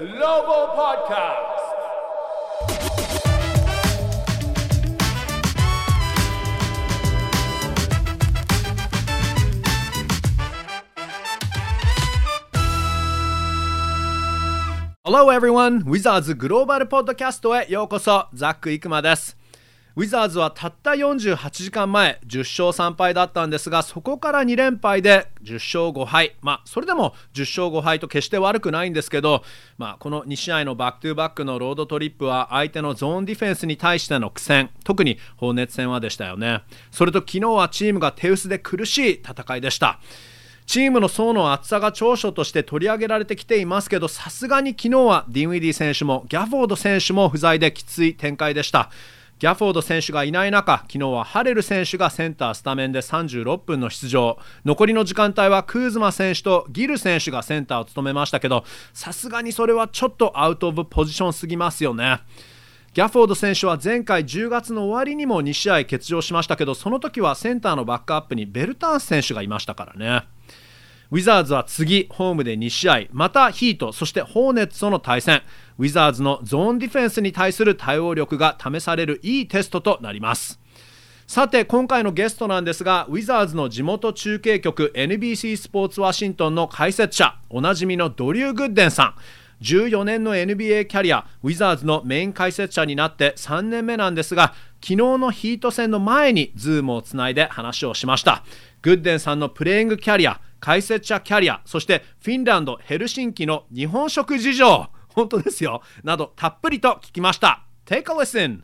Global Podcast. Hello everyone! Wizards グローバルポッドキャストへようこそザック・イクマですウィザーズはたった48時間前10勝3敗だったんですがそこから2連敗で10勝5敗。まあそれでも10勝5敗と決して悪くないんですけど、まあ、この2試合の back to back の road trip は相手のゾーンディフェンスに対しての苦戦。特にホーネッツ戦はでしたよね。それと昨日はチームが手薄で苦しい戦いでした。チームの層の厚さが長所として取り上げられてきていますけどさすがに昨日はディンウィディ選手もギャフォード選手も不在できつい展開でした。ギャフォード選手がいない中昨日はハレル選手がセンタースタメンで36分の出場。残りの時間帯はクーズマ選手とギル選手がセンターを務めましたけどさすがにそれはちょっとアウト・オブ・ポジションすぎますよね。ギャフォード選手は前回10月の終わりにも2試合欠場しましたけどその時はセンターのバックアップにベルターン選手がいましたからね。ウィザーズは次、ホームで2試合、またヒート、そしてホーネッツとの対戦、ウィザーズのゾーンディフェンスに対する対応力が試されるいいテストとなります。さて今回のゲストなんですがウィザーズの地元中継局 NBC スポーツワシントンの解説者おなじみのドリュー・グッデンさん。14年の NBA キャリアウィザーズのメイン解説者になって3年目なんですが昨日のヒート戦の前にズームをつないで話をしました。グッデンさんのプレイングキャリア解説者キャリアそしてフィンランドヘルシンキの日本食事情本当ですよなどたっぷりと聞きました Take a listen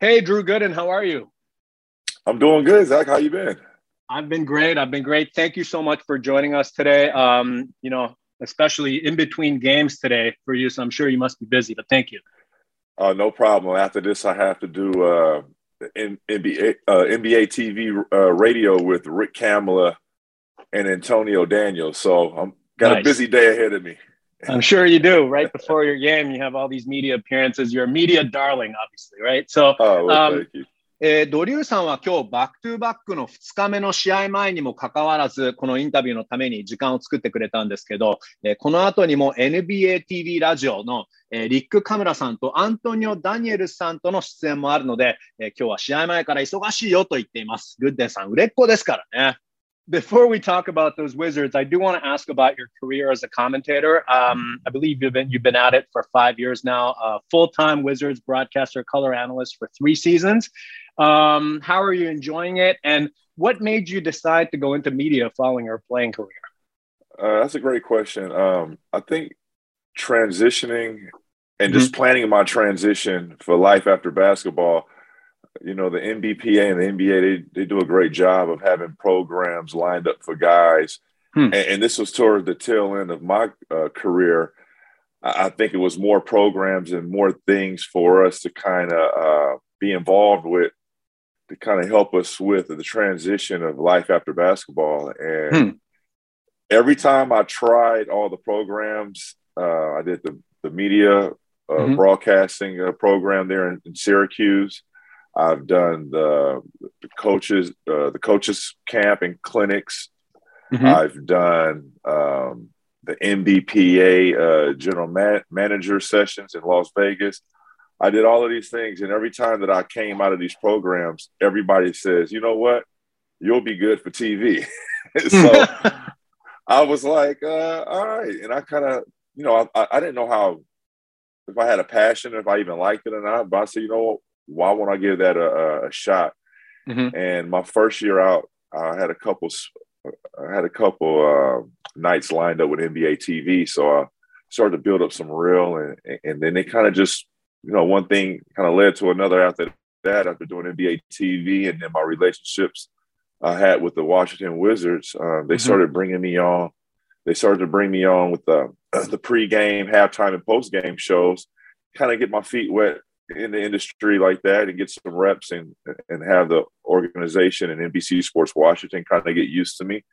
Hey Drew Gooden how are you I'm doing good Zach how you been I've been great I've been great thank you so much for joining us today um, you know especially in between games today for you so I'm sure you must be busy but thank you uh, no problem after this I have to do uh NBA uh, NBA TV uh, radio with Rick Kamala and Antonio Daniels. So I'm got nice. a busy day ahead of me. I'm sure you do. Right before your game, you have all these media appearances. You're a media darling, obviously, right? So, oh, well, um, thank you. えー、ドリューさんは今日 back to back の2日目の試合前にもかかわらず、このインタビューのために時間を作ってくれたんですけど、えー、この後にも NBA TV ラジオの、えー、リック・カムラさんとアントニオ・ダニエルさんとの出演もあるので、え今日は試合前から忙しいよと言っています。グッデンさん、売れっ子ですからね。before we talk about those wizards, I do want to ask about your career as a commentator. Um, I believe you've been you've been at it for five years now, uh, full time Wizards broadcaster, color analyst for three seasons. Um, how are you enjoying it? And what made you decide to go into media following your playing career? Uh, that's a great question. Um, I think transitioning and mm-hmm. just planning my transition for life after basketball, you know, the NBPA and the NBA, they, they do a great job of having programs lined up for guys. Hmm. And, and, this was toward the tail end of my uh, career. I, I think it was more programs and more things for us to kind of uh, be involved with to kind of help us with the transition of life after basketball. And hmm. every time I tried all the programs, uh, I did the, the media uh, mm-hmm. broadcasting uh, program there in, in, Syracuse. I've done the, the coaches, uh, the coaches camp and clinics. Mm-hmm. I've done um, the MBPA uh, general man- manager sessions in Las Vegas. I did all of these things, and every time that I came out of these programs, everybody says, "You know what? You'll be good for TV." so I was like, uh, "All right," and I kind of, you know, I, I didn't know how if I had a passion, if I even liked it or not. But I said, you know, what? why won't I give that a, a shot? Mm-hmm. And my first year out, I had a couple, I had a couple uh, nights lined up with NBA TV, so I started to build up some real, and and then they kind of just you know, one thing kind of led to another after that, after doing NBA TV and then my relationships I had with the Washington Wizards, uh, they mm-hmm. started bringing me on. They started to bring me on with the the pregame, halftime, and postgame shows, kind of get my feet wet in the industry like that and get some reps and and have the organization and NBC Sports Washington kind of get used to me.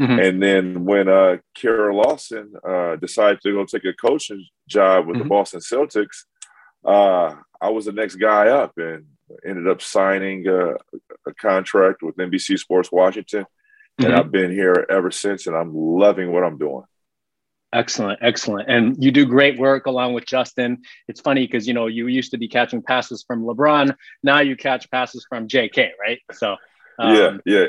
Mm-hmm. And then when uh, Kara Lawson uh, decided to go take a coaching job with mm-hmm. the Boston Celtics, uh, I was the next guy up and ended up signing a, a, contract with NBC Sports Washington. and mm-hmm. I've been here ever since, and I'm loving what I'm doing. Excellent, excellent. And you do great work along with Justin. It's funny because you know you used to be catching passes from LeBron. Now you catch passes from JK, right? So um, yeah, yeah.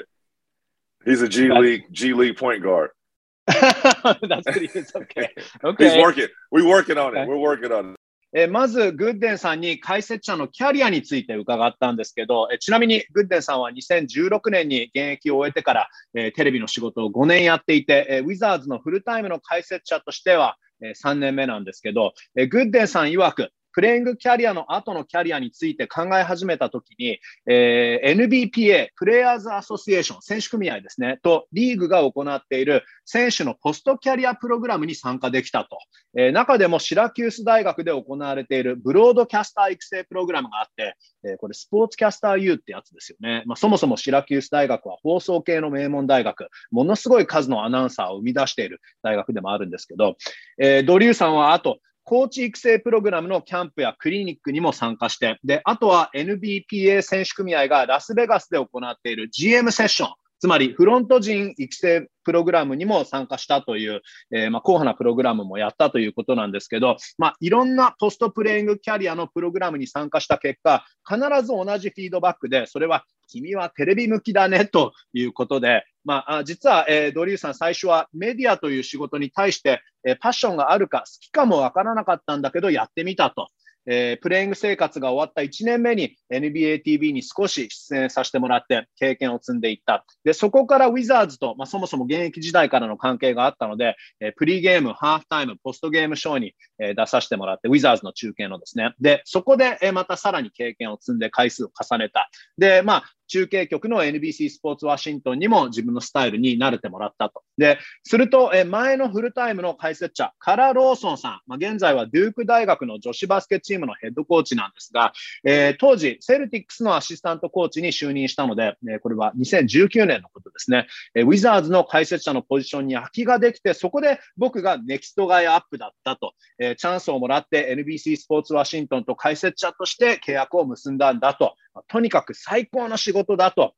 He's a G League G League point guard. that's what he is. Okay. Okay. He's working. We're working on it. We're working on it. えまず、グッデンさんに解説者のキャリアについて伺ったんですけど、えちなみにグッデンさんは2016年に現役を終えてから、えテレビの仕事を5年やっていて、えウィザーズのフルタイムの解説者としては、え3年目なんですけど、えグッデンさん曰く、プレイングキャリアの後のキャリアについて考え始めたときに、えー、NBPA、プレイヤーズアソシエーション、選手組合ですね、とリーグが行っている選手のポストキャリアプログラムに参加できたと。えー、中でもシラキュース大学で行われているブロードキャスター育成プログラムがあって、えー、これスポーツキャスター U ってやつですよね。まあ、そもそもシラキュース大学は放送系の名門大学、ものすごい数のアナウンサーを生み出している大学でもあるんですけど、えー、ドリューさんはあと、コーチ育成プログラムのキャンプやクリニックにも参加して、で、あとは NBPA 選手組合がラスベガスで行っている GM セッション、つまりフロント陣育成プログラムにも参加したという、えー、ま、硬派なプログラムもやったということなんですけど、まあ、いろんなポストプレイングキャリアのプログラムに参加した結果、必ず同じフィードバックで、それは君はテレビ向きだねということで、まあ、実は、えー、ドリューさん最初はメディアという仕事に対して、えー、パッションがあるか好きかもわからなかったんだけどやってみたと。えー、プレイング生活が終わった1年目に NBA TV に少し出演させてもらって経験を積んでいった。で、そこからウィザーズと、まあ、そもそも現役時代からの関係があったので、えー、プリゲーム、ハーフタイム、ポストゲームショーに、えー、出させてもらって、ウィザーズの中継のですね。で、そこで、え、またさらに経験を積んで回数を重ねた。で、まあ、中継局の NBC スポーツワシントンにも自分のスタイルに慣れてもらったと。で、すると、え前のフルタイムの解説者、カラ・ローソンさん、まあ、現在はデューク大学の女子バスケチームのヘッドコーチなんですが、えー、当時、セルティックスのアシスタントコーチに就任したので、えこれは2019年のことですね、えウィザーズの解説者のポジションに空きができて、そこで僕が next guy up だったと、えチャンスをもらって NBC スポーツワシントンと解説者として契約を結んだんだと。とにかく最高の仕事だと。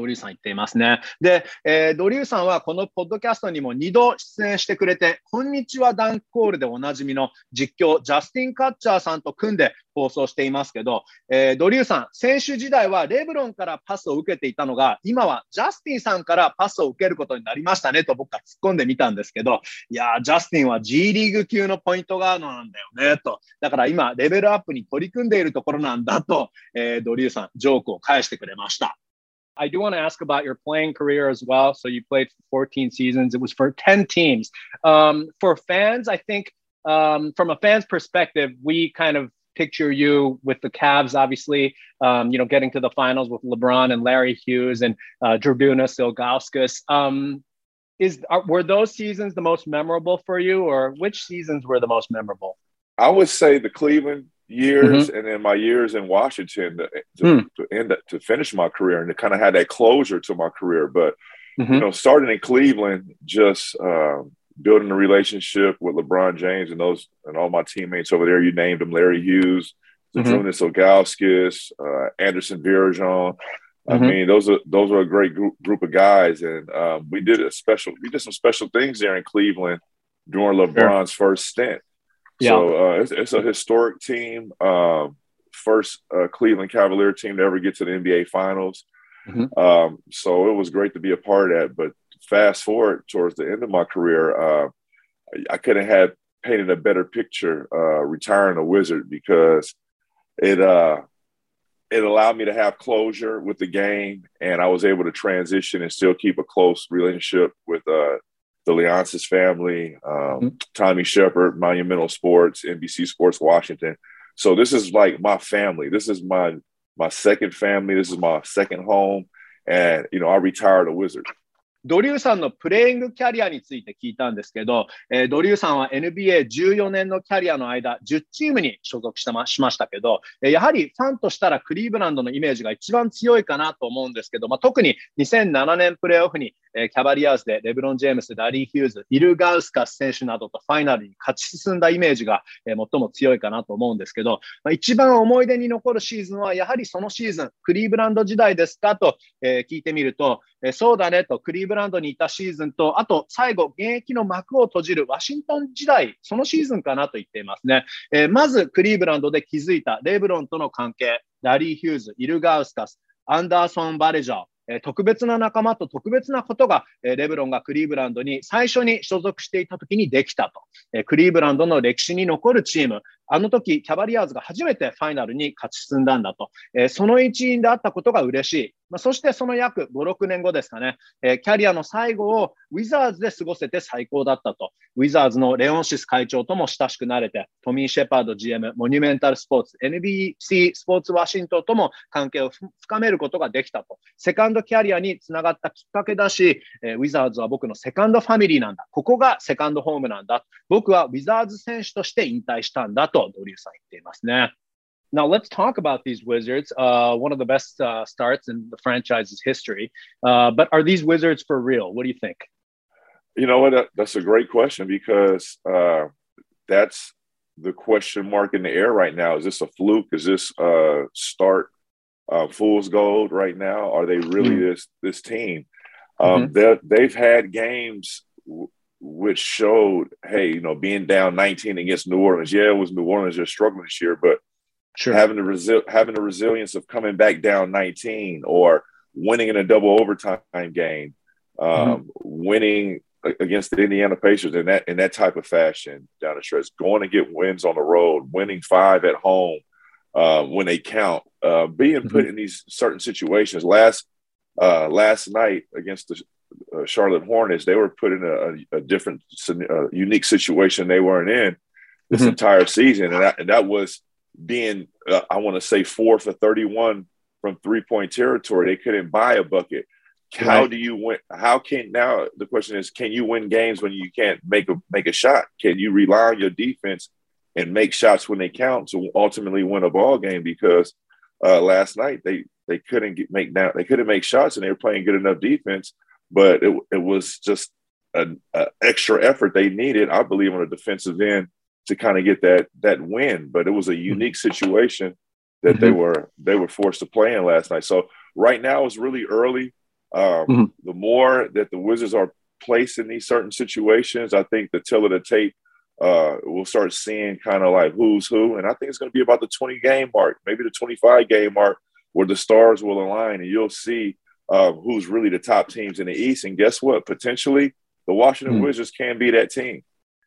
ドリューさん言っていますね。で、えー、ドリューさんはこのポッドキャストにも2度出演してくれて、こんにちはダンクコールでおなじみの実況、ジャスティン・カッチャーさんと組んで放送していますけど、えー、ドリューさん、選手時代はレブロンからパスを受けていたのが、今はジャスティンさんからパスを受けることになりましたねと僕は突っ込んでみたんですけど、いやジャスティンは G リーグ級のポイントガードなんだよねと。だから今、レベルアップに取り組んでいるところなんだと、えー、ドリューさん、ジョークを返してくれました。I do want to ask about your playing career as well. So you played for 14 seasons. It was for 10 teams. Um, for fans, I think um, from a fan's perspective, we kind of picture you with the Cavs, obviously, um, you know, getting to the finals with LeBron and Larry Hughes and uh, Draguna Silgauskas. Um, is are, were those seasons the most memorable for you, or which seasons were the most memorable? I would say the Cleveland years mm-hmm. and then my years in Washington to, to, mm. to end to finish my career and to kind of had that closure to my career. But mm-hmm. you know, starting in Cleveland, just um, building a relationship with LeBron James and those and all my teammates over there. You named them Larry Hughes, Zadrunas mm-hmm. Ogauskas, uh, Anderson Virajon. I mm-hmm. mean, those are those are a great group, group of guys, and um, we did a special. We did some special things there in Cleveland during LeBron's sure. first stint. Yeah. So uh, it's, it's, a historic team. Um, first uh, Cleveland Cavalier team to ever get to the NBA Finals. Mm-hmm. Um, so it was great to be a part of that. But fast forward towards the end of my career, uh, I couldn't have painted a better picture uh, retiring a Wizard because it uh, it allowed me to have closure with the game, and I was able to transition and still keep a close relationship with uh, the Leonsis family, um, mm-hmm. Tommy Shepard, Monumental Sports, NBC Sports Washington. So this is like my family. This is my my second family. This is my second home. And you know, I retired a wizard. ドリューさんのプレイングキャリアについて聞いたんですけど、えー、ドリューさんは NBA14 年のキャリアの間、10チームに所属したましましたけど、えー、やはりファンとしたらクリーブランドのイメージが一番強いかなと思うんですけど、まあ、特に2007年プレーオフにえ、キャバリアーズでレブロン・ジェームス、ラリー・ヒューズ、イル・ガウスカス選手などとファイナルに勝ち進んだイメージが、え、最も強いかなと思うんですけど、まあ、一番思い出に残るシーズンはやはりそのシーズン、クリーブランド時代ですかと、え、聞いてみると、え、そうだねと、クリーブランドにいたシーズンと、あと最後、現役の幕を閉じるワシントン時代、そのシーズンかなと言っていますね。え、まず、クリーブランドで築いたレブロンとの関係、ラリー・ヒューズ、イル・ガウスカス、アンダーソン・バレジャー、え特別な仲間と特別なことが、えレブロンがクリーブランドに最初に所属していた時にできたと。えクリーブランドの歴史に残るチーム、あの時、キャバリアーズが初めてファイナルに勝ち進んだんだと。えその一員であったことが嬉しい。まあ、そしてその約5、6年後ですかね、えキャリアの最後をウィザーズで過ごせて最高だったと。ウィザーズのレオンシス会長とも親しくなれて、トミー・シェパード GM、モニュメンタルスポーツ、NBC スポーツワシントンとも関係を深めることができたと。セカンドキャリアにつながったきっかけだし、えウィザーズは僕のセカンドファミリーなんだ。ここがセカンドホームなんだ。僕はウィザーズ選手として引退したんだとドリューさん言っていますね。Now let's talk about these Wizards. Uh, one of the best uh, starts in the franchise's history. Uh, but are these Wizards for real? What do you think? You know what? That's a great question because uh, that's the question mark in the air right now. Is this a fluke? Is this a start uh, fool's gold right now? Are they really mm-hmm. this this team? Um, mm-hmm. They've had games which showed, hey, you know, being down 19 against New Orleans. Yeah, it was New Orleans just struggling this year, but sure. having the resi- having the resilience of coming back down 19 or winning in a double overtime game, um, mm-hmm. winning against the Indiana Pacers in that in that type of fashion down the stretch, going to get wins on the road, winning five at home uh, when they count, uh, being mm-hmm. put in these certain situations. Last uh, last night against the uh, Charlotte Hornets, they were put in a, a different, unique situation they weren't in this mm-hmm. entire season, and that, and that was being, uh, I want to say, four for thirty-one from three-point territory. They couldn't buy a bucket. How do you win? How can now the question is, can you win games when you can't make a make a shot? Can you rely on your defense and make shots when they count to ultimately win a ball game? Because uh, last night they they couldn't get, make down they couldn't make shots and they were playing good enough defense but it, it was just an extra effort they needed, I believe, on a defensive end to kind of get that that win. But it was a mm-hmm. unique situation that mm-hmm. they were they were forced to play in last night. So right now it's really early. Um, mm-hmm. The more that the Wizards are placed in these certain situations, I think the till of the tape uh, we'll start seeing kind of like who's who. And I think it's going to be about the 20 game mark, maybe the 25 game mark, where the stars will align and you'll see uh, who's really the top teams in the East. And guess what? Potentially, the Washington Wizards can be that team.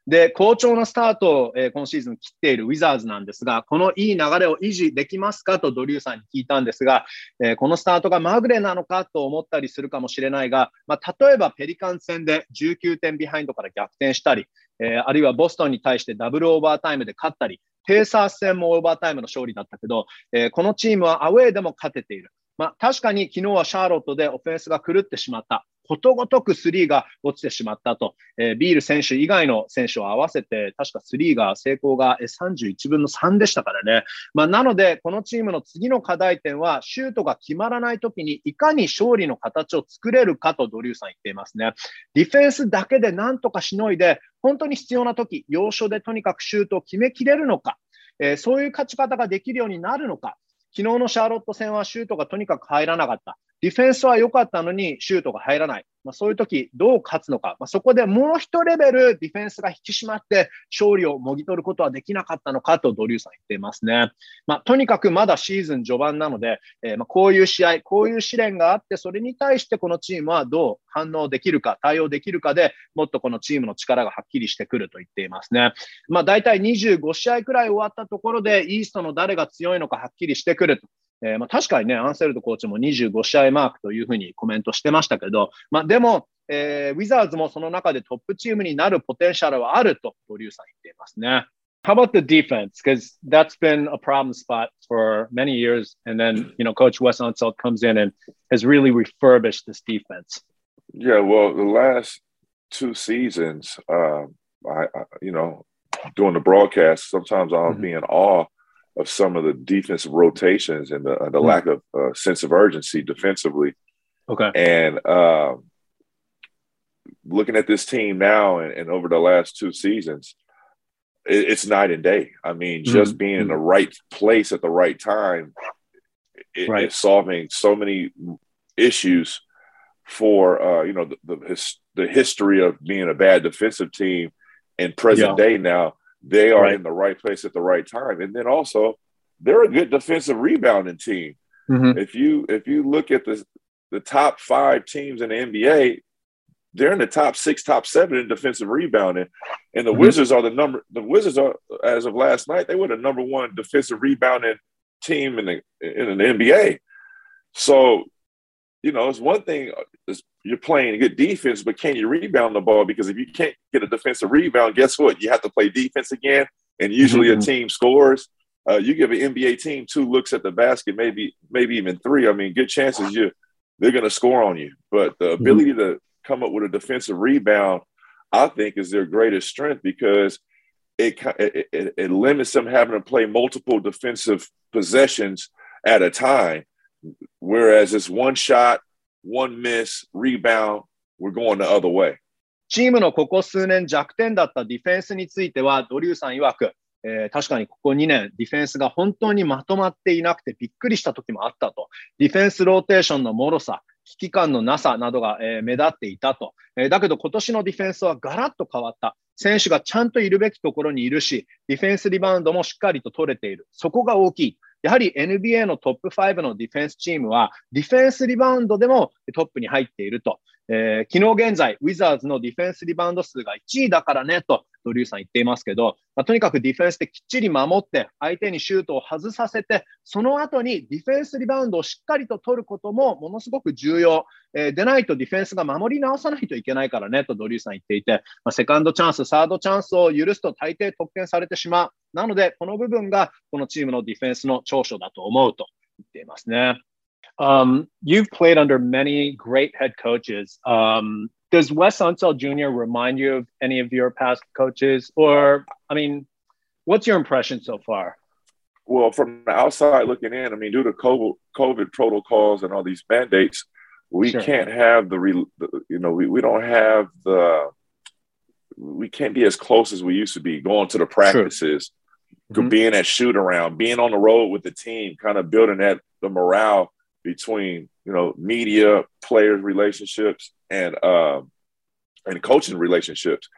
で、好調なスタートを、えー、今シーズン切っているウィザーズなんですが、このいい流れを維持できますかとドリューさんに聞いたんですが、えー、このスタートがまぐれなのかと思ったりするかもしれないが、まあ、例えばペリカン戦で19点ビハインドから逆転したり、えー、あるいはボストンに対してダブルオーバータイムで勝ったり、ペーサー戦もオーバータイムの勝利だったけど、えこのチームはアウェーでも勝てている。まあ、確かに昨日はシャーロットでオフェンスが狂ってしまった。ことごとくスリーが落ちてしまったと、えー、ビール選手以外の選手を合わせて、確かスリーが成功が31分の3でしたからね。まあ、なので、このチームの次の課題点は、シュートが決まらないときに、いかに勝利の形を作れるかとドリューさん言っていますね。ディフェンスだけでなんとかしのいで、本当に必要なとき、要所でとにかくシュートを決めきれるのか、えー、そういう勝ち方ができるようになるのか。昨日のシャーロット戦はシュートがとにかく入らなかった。ディフェンスは良かったのにシュートが入らない。まあ、そういう時どう勝つのか。まあ、そこでもう一レベルディフェンスが引き締まって勝利をもぎ取ることはできなかったのかとドリューさん言っていますね。まあ、とにかくまだシーズン序盤なので、えー、まこういう試合、こういう試練があって、それに対してこのチームはどう反応できるか、対応できるかでもっとこのチームの力がはっきりしてくると言っていますね。まあ、大体25試合くらい終わったところで、イーストの誰が強いのかはっきりしてくると。えー、まあ、確かにね、アンセルドコーチも25試合マークというふうにコメントしてましたけど、まあ、でも、えー、ウィザーズもその中でトップチームになるポテンシャルはあると、ドリューさん言っていますね。How about the defense? Because that's been a problem spot for many years. And then, you know, Coach Wes Unseld comes in and has really refurbished this defense. Yeah, well, the last two seasons, um, I, I, you know, doing the broadcast, sometimes I'll mm-hmm. be in awe of some of the defensive rotations and the, the mm-hmm. lack of uh, sense of urgency defensively. Okay. And um, looking at this team now and, and over the last two seasons, it, it's night and day. I mean, just mm-hmm. being in the mm-hmm. right place at the right time it, right. it's solving so many issues for uh, you know the the, his, the, history of being a bad defensive team and present yeah. day now they are right. in the right place at the right time and then also they're a good defensive rebounding team mm-hmm. if you if you look at the the top five teams in the nba they're in the top six top seven in defensive rebounding and the mm-hmm. wizards are the number the wizards are as of last night they were the number one defensive rebounding team in the in the nba so you know, it's one thing uh, you're playing a good defense, but can you rebound the ball? Because if you can't get a defensive rebound, guess what? You have to play defense again, and usually mm-hmm. a team scores. Uh, you give an NBA team two looks at the basket, maybe maybe even three. I mean, good chances you they're going to score on you. But the mm-hmm. ability mm-hmm. to come up with a defensive rebound, I think, is their greatest strength because it, it, it limits them having to play multiple defensive possessions at a time Whereas it's one shot, one miss, rebound, we're going the other way. チームのここ数年弱点だったディフェンスについては、ドリューさん曰く、えー、確かにここ2年、ディフェンスが本当にまとまっていなくてびっくりした時もあったと。ディフェンスローテーションの脆さ、危機感のなさなどが、えー、目立っていたと、えー。だけど今年のディフェンスはガラッと変わった。選手がちゃんといるべきところにいるし、ディフェンスリバウンドもしっかりと取れている。そこが大きい。やはり NBA のトップ5のディフェンスチームは、ディフェンスリバウンドでもトップに入っていると。えー、昨日現在、ウィザーズのディフェンスリバウンド数が1位だからねと、ドリューさん言っていますけど、まあ、とにかくディフェンスできっちり守って、相手にシュートを外させて、その後にディフェンスリバウンドをしっかりと取ることもものすごく重要。えー、でないとディフェンスが守り直さないといけないからねとドリューさん言っていて、まあ、セカンドチャンス、サードチャンスを許すと大抵得点されてしまう。なので、この部分がこのチームのディフェンスの長所だと思うと言っていますね。Um, you've played under many great head coaches. Um, does Wes Unseld Jr. remind you of any of your past coaches? Or, I mean, what's your impression so far? Well, from the outside looking in, I mean, due to COVID, COVID protocols and all these mandates, we sure. can't have the, you know, we, we don't have the, we can't be as close as we used to be going to the practices, mm-hmm. being at shoot around, being on the road with the team, kind of building that the morale between you know media, players relationships, and uh, and coaching relationships.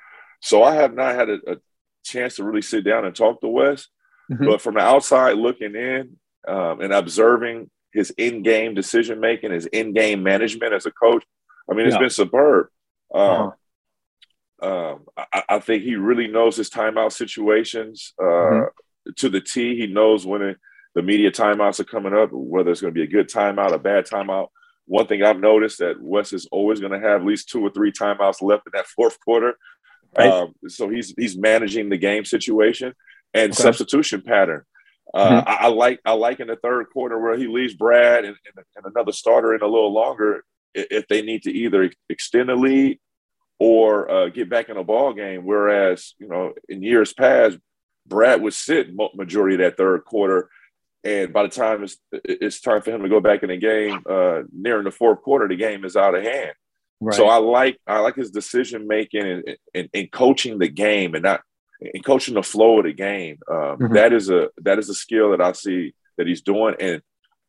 So I have not had a, a chance to really sit down and talk to Wes, mm-hmm. but from the outside looking in um, and observing his in-game decision making, his in-game management as a coach, I mean, it's yeah. been superb. Um, uh-huh. Um, I, I, think he really knows his timeout situations uh, mm-hmm. to the T. He knows when it, the media timeouts are coming up, whether it's going to be a good timeout, a bad timeout. One thing I've noticed that Wes is always going to have at least two or three timeouts left in that fourth quarter. Right. Um, so he's he's managing the game situation and okay. substitution pattern. Uh, mm-hmm. I, I, like I like in the third quarter where he leaves Brad and, and, and, another starter in a little longer if they need to either extend the lead or uh, get back in a ball game. Whereas you know in years past, Brad would sit majority of that third quarter and by the time it's it's time for him to go back in the game, uh, nearing the fourth quarter, the game is out of hand. Right. So I like I like his decision making and, and, and, coaching the game and not and coaching the flow of the game. Um, mm-hmm. that is a that is a skill that I see that he's doing, and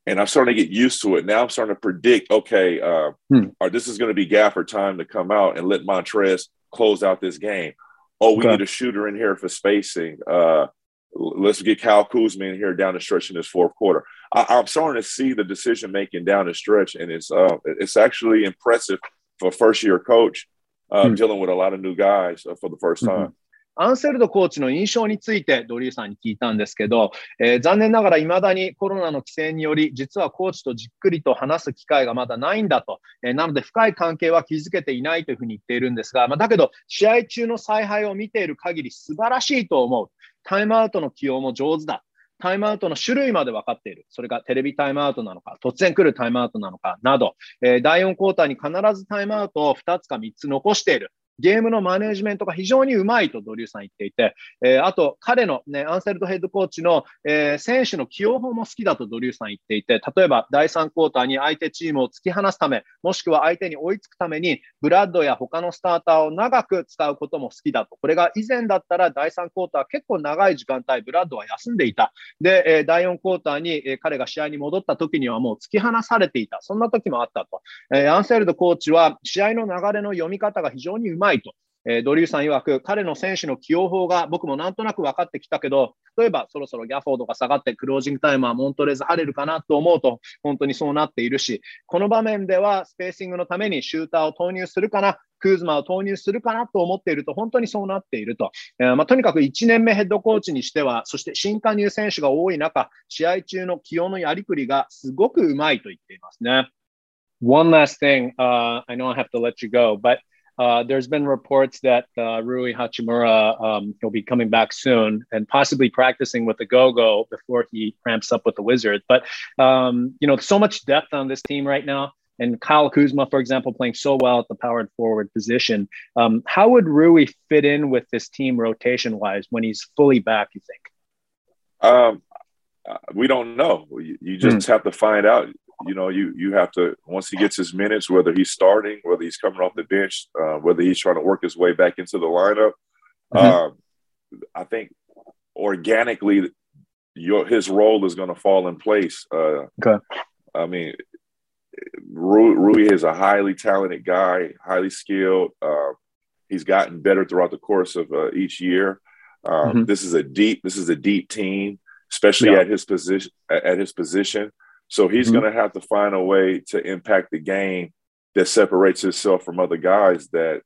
and I'm starting to get used to it. Now I'm starting to predict, okay, uh, hmm. or this is going to be Gaffer time to come out and let Montrez close out this game. Oh, we okay. need a shooter in here for spacing. Uh, let's get Kyle Kuzma in here down the stretch in this fourth quarter. I, am starting to see the decision making down the stretch, and it's uh, it's actually impressive for a first year coach uh, hmm. dealing with a lot of new guys uh, for the first time. Hmm. アンセルドコーチの印象についてドリーさんに聞いたんですけど、えー、残念ながらいまだにコロナの規制により実はコーチとじっくりと話す機会がまだないんだと、えー、なので深い関係は築けていないというふうに言っているんですが、まあ、だけど試合中の采配を見ている限り素晴らしいと思うタイムアウトの起用も上手だ。タイムアウトの種類まで分かっている。それがテレビタイムアウトなのか、突然来るタイムアウトなのかなど、えー、第4クォーターに必ずタイムアウトを2つか3つ残している。ゲームのマネジメントが非常にうまいとドリューさん言っていて、えー、あと彼のね、アンセルドヘッドコーチの、えー、選手の起用法も好きだとドリューさん言っていて、例えば第3クォーターに相手チームを突き放すため、もしくは相手に追いつくために、ブラッドや他のスターターを長く使うことも好きだと。これが以前だったら第3クォーター結構長い時間帯、ブラッドは休んでいた。で、えー、第4クォーターに、え、彼が試合に戻った時にはもう突き放されていた。そんな時もあったと。え、アンセルドコーチは試合の流れの読み方が非常にうまいいと。えー、ドリューさん曰く、彼の選手の起用法が僕もなんとなく分かってきたけど、例えばそろそろギャフォードが下がってクロージングタイムはモントレーズ晴れるかなと思うと、本当にそうなっているし、この場面ではスペーシングのためにシューターを投入するかな、クーズマを投入するかなと思っていると、本当にそうなっていると。えー、まあ、とにかく1年目ヘッドコーチにしては、そして新加入選手が多い中、試合中の起用のやりくりがすごくうまいと言っていますね。One last thing, uh, I know I have to let you go, but Uh, there's been reports that uh, Rui Hachimura um, he'll be coming back soon and possibly practicing with the Go-Go before he ramps up with the Wizards. But um, you know, so much depth on this team right now, and Kyle Kuzma, for example, playing so well at the powered forward position. Um, how would Rui fit in with this team rotation-wise when he's fully back? You think? Um, uh, we don't know. You, you just mm. have to find out you know, you you have to once he gets his minutes, whether he's starting, whether he's coming off the bench, uh, whether he's trying to work his way back into the lineup. Mm-hmm. Um, I think organically, your his role is going to fall in place. Uh, okay. I mean, Rui, Rui, is a highly talented guy, highly skilled. Uh, he's gotten better throughout the course of uh, each year. Um, mm-hmm. This is a deep. This is a deep team, especially yeah. at his position. At his position, so he's mm-hmm. going to have to find a way to impact the game that separates himself from other guys that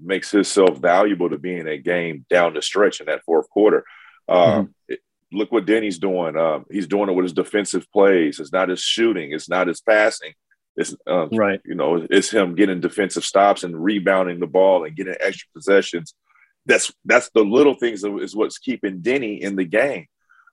makes himself valuable to be in a game down the stretch in that fourth quarter. mm-hmm. it, look what Denny's doing. Um, he's doing it with his defensive plays. It's not his shooting. It's not his passing. It's um, right. You know, it's him getting defensive stops and rebounding the ball and getting extra possessions. That's that's the little things that is what's keeping Denny in the game.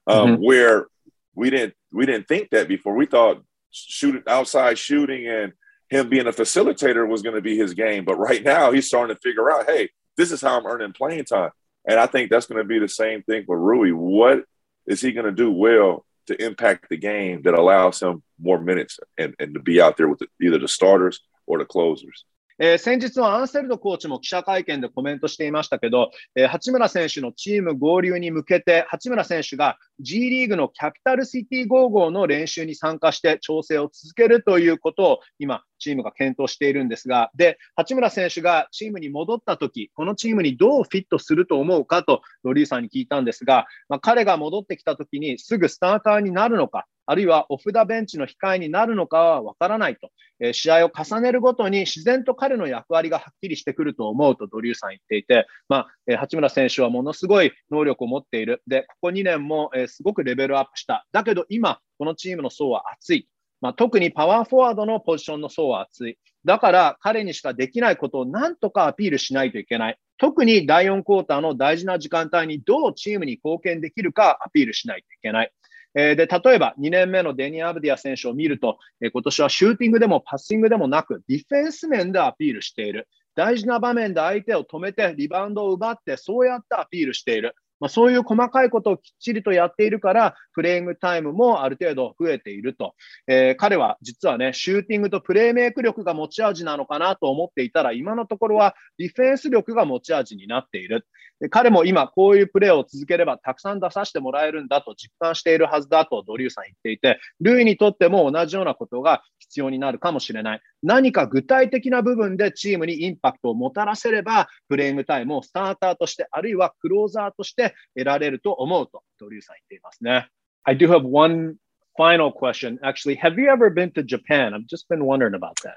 Um, mm-hmm. Where we didn't we didn't think that before. We thought shooting outside shooting and him being a facilitator was going to be his game. But right now he's starting to figure out, hey, this is how I'm earning playing time. And I think that's going to be the same thing for Rui. What is he going to do well to impact the game that allows him more minutes and, and to be out there with the, either the starters or the closers? えー、先日はアンセルドコーチも記者会見でコメントしていましたけど、えー、八村選手のチーム合流に向けて、八村選手が G リーグのキャピタルシティ55の練習に参加して調整を続けるということを今、チームが検討しているんですが、で、八村選手がチームに戻ったとき、このチームにどうフィットすると思うかと、ロリーさんに聞いたんですが、まあ、彼が戻ってきたときにすぐスターターになるのか、あるいはオフダベンチの控えになるのかはわからないと、えー、試合を重ねるごとに自然と彼の役割がはっきりしてくると思うとドリューさん言っていて、まあ、えー、八村選手はものすごい能力を持っている。で、ここ2年も、えー、すごくレベルアップした。だけど今、このチームの層は厚い。まあ、特にパワーフォワードのポジションの層は厚い。だから彼にしかできないことをなんとかアピールしないといけない。特に第4クォーターの大事な時間帯にどうチームに貢献できるかアピールしないといけない。えで、例えば2年目のデニ・アブディア選手を見ると、え今年はシューティングでもパッシングでもなく、ディフェンス面でアピールしている。大事な場面で相手を止めて、リバウンドを奪って、そうやってアピールしている。まあ、そういう細かいことをきっちりとやっているから、プレイングタイムもある程度増えていると。えー、彼は実はね、シューティングとプレイメイク力が持ち味なのかなと思っていたら、今のところはディフェンス力が持ち味になっている。で彼も今、こういうプレーを続ければたくさん出させてもらえるんだと実感しているはずだとドリューさん言っていて、ルイにとっても同じようなことが必要になるかもしれない。何か具体的な部分でチームにインパクトをもたらせれば、プレイングタイムをスターターとして、あるいはクローザーとして得られると思うと、ドリューさん言っていますね。I do have one final question. Actually, have you ever been to Japan? I've just been wondering about that.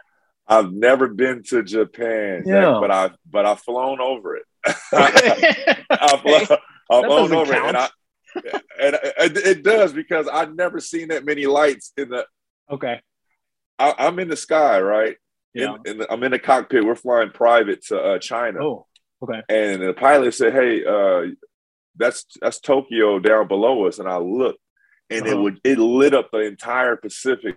I've never been to Japan, yeah. but I but I've flown over it. I've, flown, I've flown over count. it, and, I, and it, it does because I've never seen that many lights in the. Okay. I, am in the sky, right? Yeah. In, in the, I'm in the cockpit. We're flying private to uh, China. Oh, okay. And the pilot said, "Hey, uh, that's that's Tokyo down below us." And I looked, and uh-huh. it would it lit up the entire Pacific.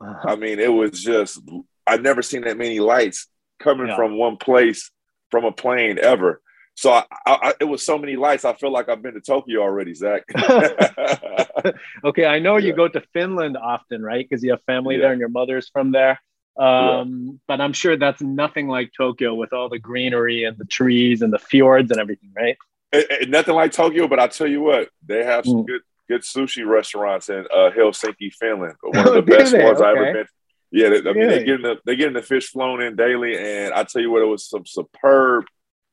Uh-huh. I mean, it was just I've never seen that many lights coming yeah. from one place from a plane ever. So I, I, it was so many lights. I feel like I've been to Tokyo already, Zach. okay, I know you yeah. go to Finland often, right? Because you have family yeah. there and your mother's from there. Um. But I'm sure that's nothing like Tokyo with all the greenery and the trees and the fjords and everything, right? It, it, nothing like Tokyo, but I tell you what, they have some mm. good good sushi restaurants in uh, Helsinki, Finland. One of the best ones okay. I ever been. Yeah, they, I mean, they're getting the they're getting the fish flown in daily, and I tell you what, it was some superb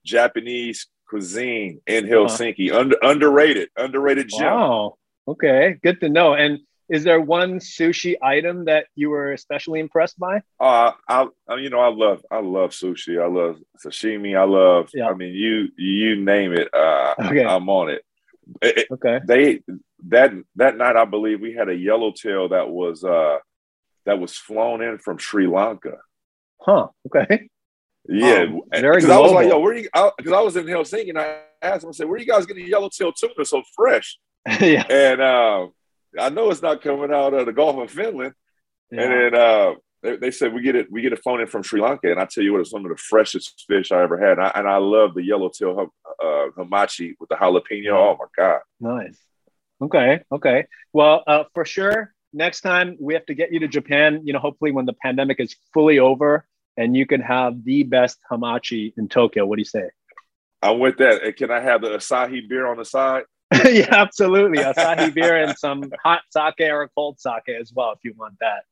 Japanese cuisine in Helsinki. Uh-huh. Under, underrated, underrated gem. Wow. Okay, good to know. And is there one sushi item that you were especially impressed by? Uh, I, I you know, I love, I love sushi. I love sashimi. I love, yeah. I mean, you, you name it. Uh, okay. I'm on it. it. Okay. They that that night, I believe we had a yellowtail that was uh that was flown in from Sri Lanka. Huh. Okay. Yeah, um, very. Because I was like, yo, where you? Because I, I, was in Helsinki and I asked him, I said, where you guys getting yellowtail tuna so fresh? yeah. And uh, I know it's not coming out of the Gulf of Finland. Yeah. And then uh, they, they, said we get it, we get it flown in from Sri Lanka, and I tell you what, it's one of the freshest fish I ever had. And I, and I love the yellowtail uh, hamachi with the jalapeno. Oh my god! Nice. Okay. Okay. Well, uh, for sure, next time we have to get you to Japan. You know, hopefully when the pandemic is fully over and you can have the best hamachi in Tokyo. What do you say? I'm with that. And can I have the Asahi beer on the side? yeah, absolutely. Asahi beer and some hot sake or cold sake as well, if you want that.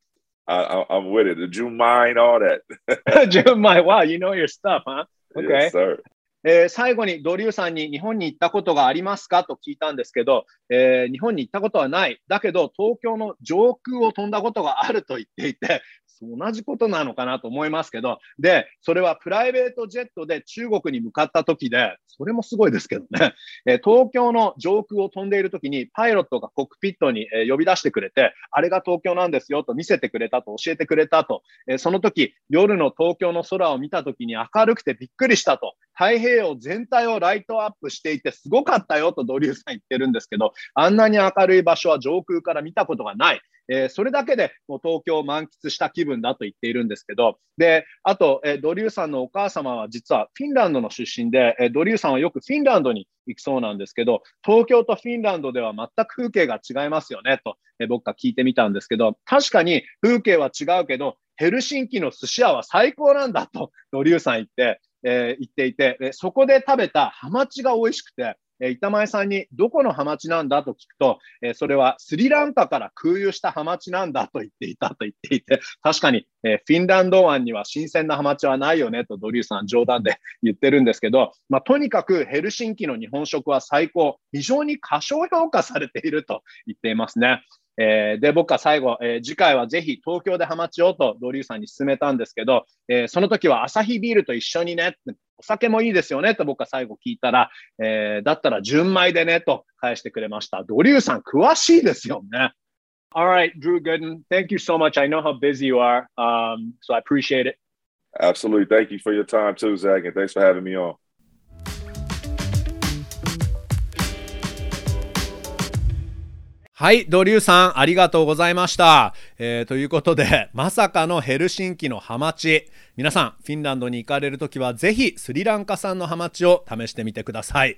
I, am with it. The Junmai, all that. Junmai, wow, you know your stuff, huh? Okay. Yes, sir. えー、最後にドリューさんに日本に行ったことがありますか？と聞いたんですけど、えー、日本に行ったことはない。だけど東京の上空を飛んだことがあると言っていて、同じことなのかなと思いますけど、で、それはプライベートジェットで中国に向かった時で、それもすごいですけどね、え東京の上空を飛んでいる時にパイロットがコックピットに、え呼び出してくれて、あれが東京なんですよと見せてくれたと教えてくれたと、えその時、夜の東京の空を見た時に明るくてびっくりしたと、太平洋全体をライトアップしていてすごかったよとドリューさん言ってるんですけど、あんなに明るい場所は上空から見たことがない。えー、それだけでもう東京を満喫した気分だと言っているんですけど、で、あと、えー、ドリューさんのお母様は実はフィンランドの出身で、えー、ドリューさんはよくフィンランドに行くそうなんですけど、東京とフィンランドでは全く風景が違いますよねと、え、僕が聞いてみたんですけど、確かに風景は違うけど、ヘルシンキの寿司屋は最高なんだと、ドリューさん言って、えー、言っていて、そこで食べたハマチが美味しくて、え板前さんにどこのハマチなんだと聞くと、えそれはスリランカから空輸したハマチなんだと言っていたと言っていて、確かに、えフィンランド湾には新鮮なハマチはないよねとドリューさん冗談で言ってるんですけど、まあ、とにかくヘルシンキの日本食は最高、非常に過小評価されていると言っていますね。えー、で、僕は最後、えー、次回はぜひ東京でハマチをとドリューさんに勧めたんですけど、えー、その時はアサヒビールと一緒にね、お酒もいいですよねと僕は最後聞いたら、えー、だったら純米でねと返してくれました。ドリューさん詳しいですよね。All right, Drew Gooden, thank you so much. I know how busy you are, um, so I appreciate it. Absolutely. Thank you for your time too, Zach, and thanks for having me on. はい、ドリューさん、ありがとうございました。えー、ということで、まさかのヘルシンキのハマチ。皆さん、フィンランドに行かれるときは、ぜひスリランカ産のハマチを試してみてください。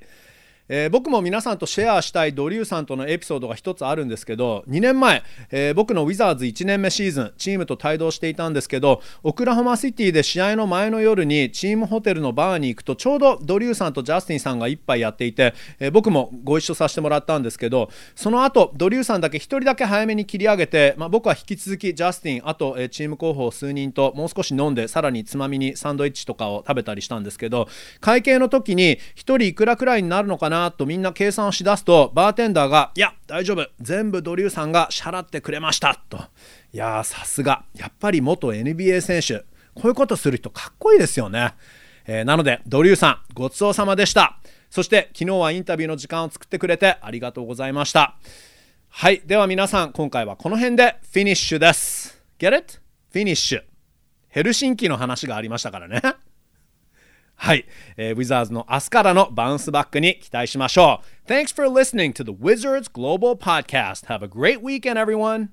えー、僕も皆さんとシェアしたいドリューさんとのエピソードが一つあるんですけど2年前、えー、僕のウィザーズ1年目シーズンチームと帯同していたんですけどオクラホマシティで試合の前の夜にチームホテルのバーに行くとちょうどドリューさんとジャスティンさんが一杯やっていて、えー、僕もご一緒させてもらったんですけどその後ドリューさんだけ1人だけ早めに切り上げて、まあ、僕は引き続きジャスティンあと、えチーム候補数人ともう少し飲んでさらにつまみにサンドイッチとかを食べたりしたんですけど会計の時に1人いくらくらいになるのかななとみんな計算をしだすとバーテンダーが「いや大丈夫。全部ドリューさんが支払ってくれました」と。いやさすが。やっぱり元 NBA 選手。こういうことする人かっこいいですよね、えー、なのでドリューさんごちそうさまでした。そして昨日はインタビューの時間を作ってくれてありがとうございました。はい。では皆さん今回はこの辺でフィニッシュです。Get it? フィニッシュ。ヘルシンキの話がありましたからね。はい、えー、ウィザーズの明日からのバウンスバックに期待しましょう。Thanks for listening to the Wizards Global Podcast. Have a great weekend, everyone.